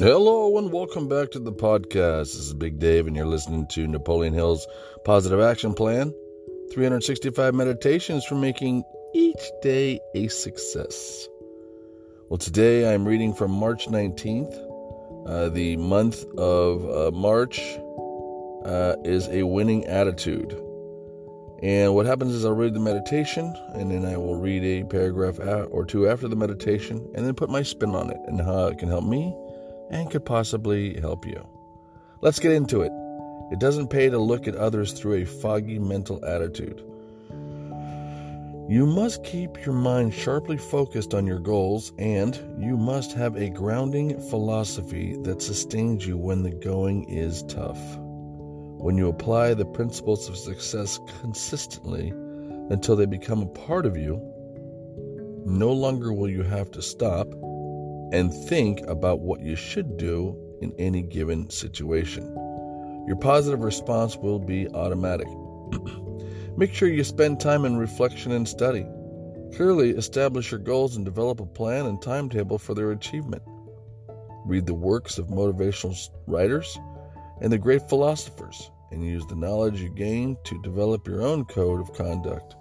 Hello and welcome back to the podcast. This is Big Dave, and you're listening to Napoleon Hill's Positive Action Plan 365 Meditations for Making Each Day a Success. Well, today I'm reading from March 19th. Uh, the month of uh, March uh, is a winning attitude. And what happens is I'll read the meditation, and then I will read a paragraph or two after the meditation, and then put my spin on it and how it can help me and could possibly help you. Let's get into it. It doesn't pay to look at others through a foggy mental attitude. You must keep your mind sharply focused on your goals, and you must have a grounding philosophy that sustains you when the going is tough. When you apply the principles of success consistently until they become a part of you, no longer will you have to stop and think about what you should do in any given situation. Your positive response will be automatic. Make sure you spend time in reflection and study. Clearly establish your goals and develop a plan and timetable for their achievement. Read the works of motivational writers and the great philosophers and use the knowledge you gain to develop your own code of conduct.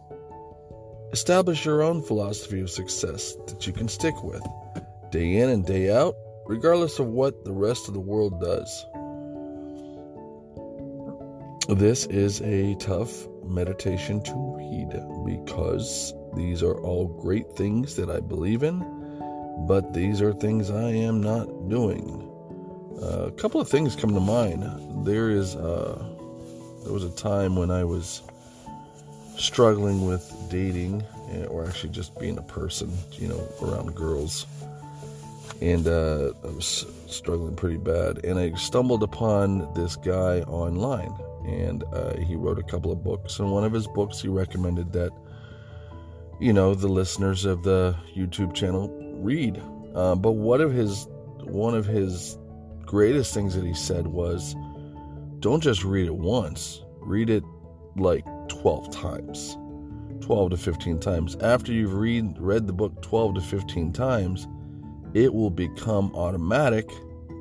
Establish your own philosophy of success that you can stick with day in and day out, regardless of what the rest of the world does. This is a tough meditation to read because these are all great things that I believe in, but these are things I am not doing. Uh, a couple of things come to mind. There is uh, there was a time when I was struggling with dating, eh, or actually just being a person, you know, around girls and uh, I was struggling pretty bad. And I stumbled upon this guy online, and uh, he wrote a couple of books. And one of his books, he recommended that you know the listeners of the YouTube channel read. Uh, but one of his one of his greatest things that he said was, "Don't just read it once. Read it like twelve times." 12 to 15 times. After you've read read the book 12 to 15 times, it will become automatic.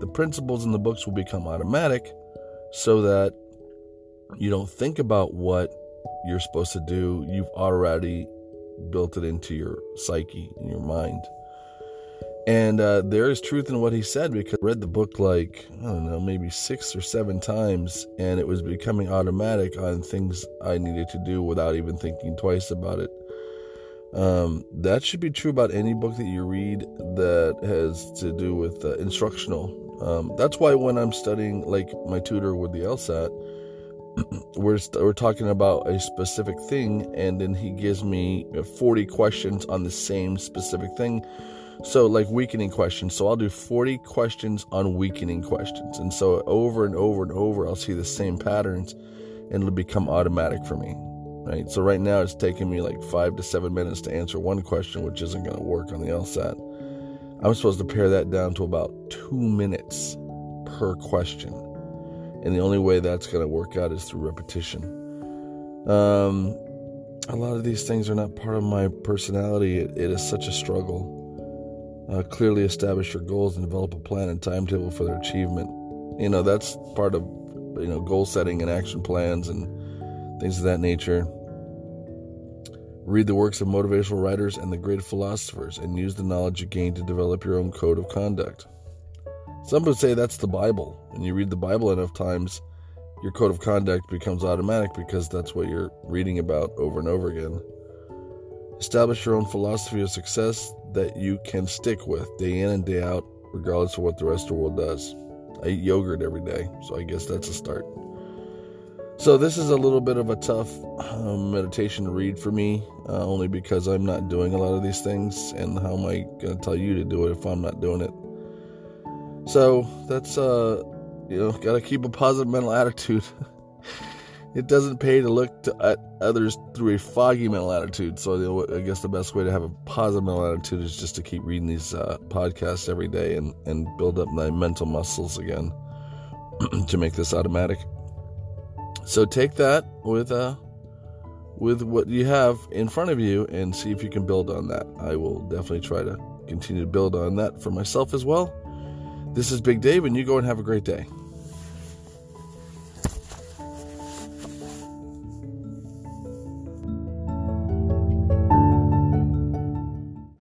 The principles in the books will become automatic so that you don't think about what you're supposed to do. You've already built it into your psyche, in your mind. And uh, there is truth in what he said because I read the book like, I don't know, maybe six or seven times, and it was becoming automatic on things I needed to do without even thinking twice about it. Um, that should be true about any book that you read that has to do with uh, instructional. Um, that's why when I'm studying, like my tutor with the LSAT, we're we're talking about a specific thing, and then he gives me 40 questions on the same specific thing. So, like weakening questions. So, I'll do 40 questions on weakening questions. And so, over and over and over, I'll see the same patterns and it'll become automatic for me right? So right now it's taking me like five to seven minutes to answer one question, which isn't going to work on the LSAT. I'm supposed to pare that down to about two minutes per question. And the only way that's going to work out is through repetition. Um, a lot of these things are not part of my personality. it, it is such a struggle. Uh, clearly establish your goals and develop a plan and timetable for their achievement. You know, that's part of, you know, goal setting and action plans and things of that nature. Read the works of motivational writers and the great philosophers and use the knowledge you gain to develop your own code of conduct. Some would say that's the Bible. and you read the Bible enough times, your code of conduct becomes automatic because that's what you're reading about over and over again. Establish your own philosophy of success that you can stick with day in and day out, regardless of what the rest of the world does. I eat yogurt every day, so I guess that's a start. So, this is a little bit of a tough um, meditation to read for me, uh, only because I'm not doing a lot of these things. And how am I going to tell you to do it if I'm not doing it? So, that's, uh, you know, got to keep a positive mental attitude. it doesn't pay to look to, at others through a foggy mental attitude. So, I guess the best way to have a positive mental attitude is just to keep reading these uh, podcasts every day and, and build up my mental muscles again to make this automatic. So take that with uh with what you have in front of you and see if you can build on that. I will definitely try to continue to build on that for myself as well. This is Big Dave, and you go and have a great day.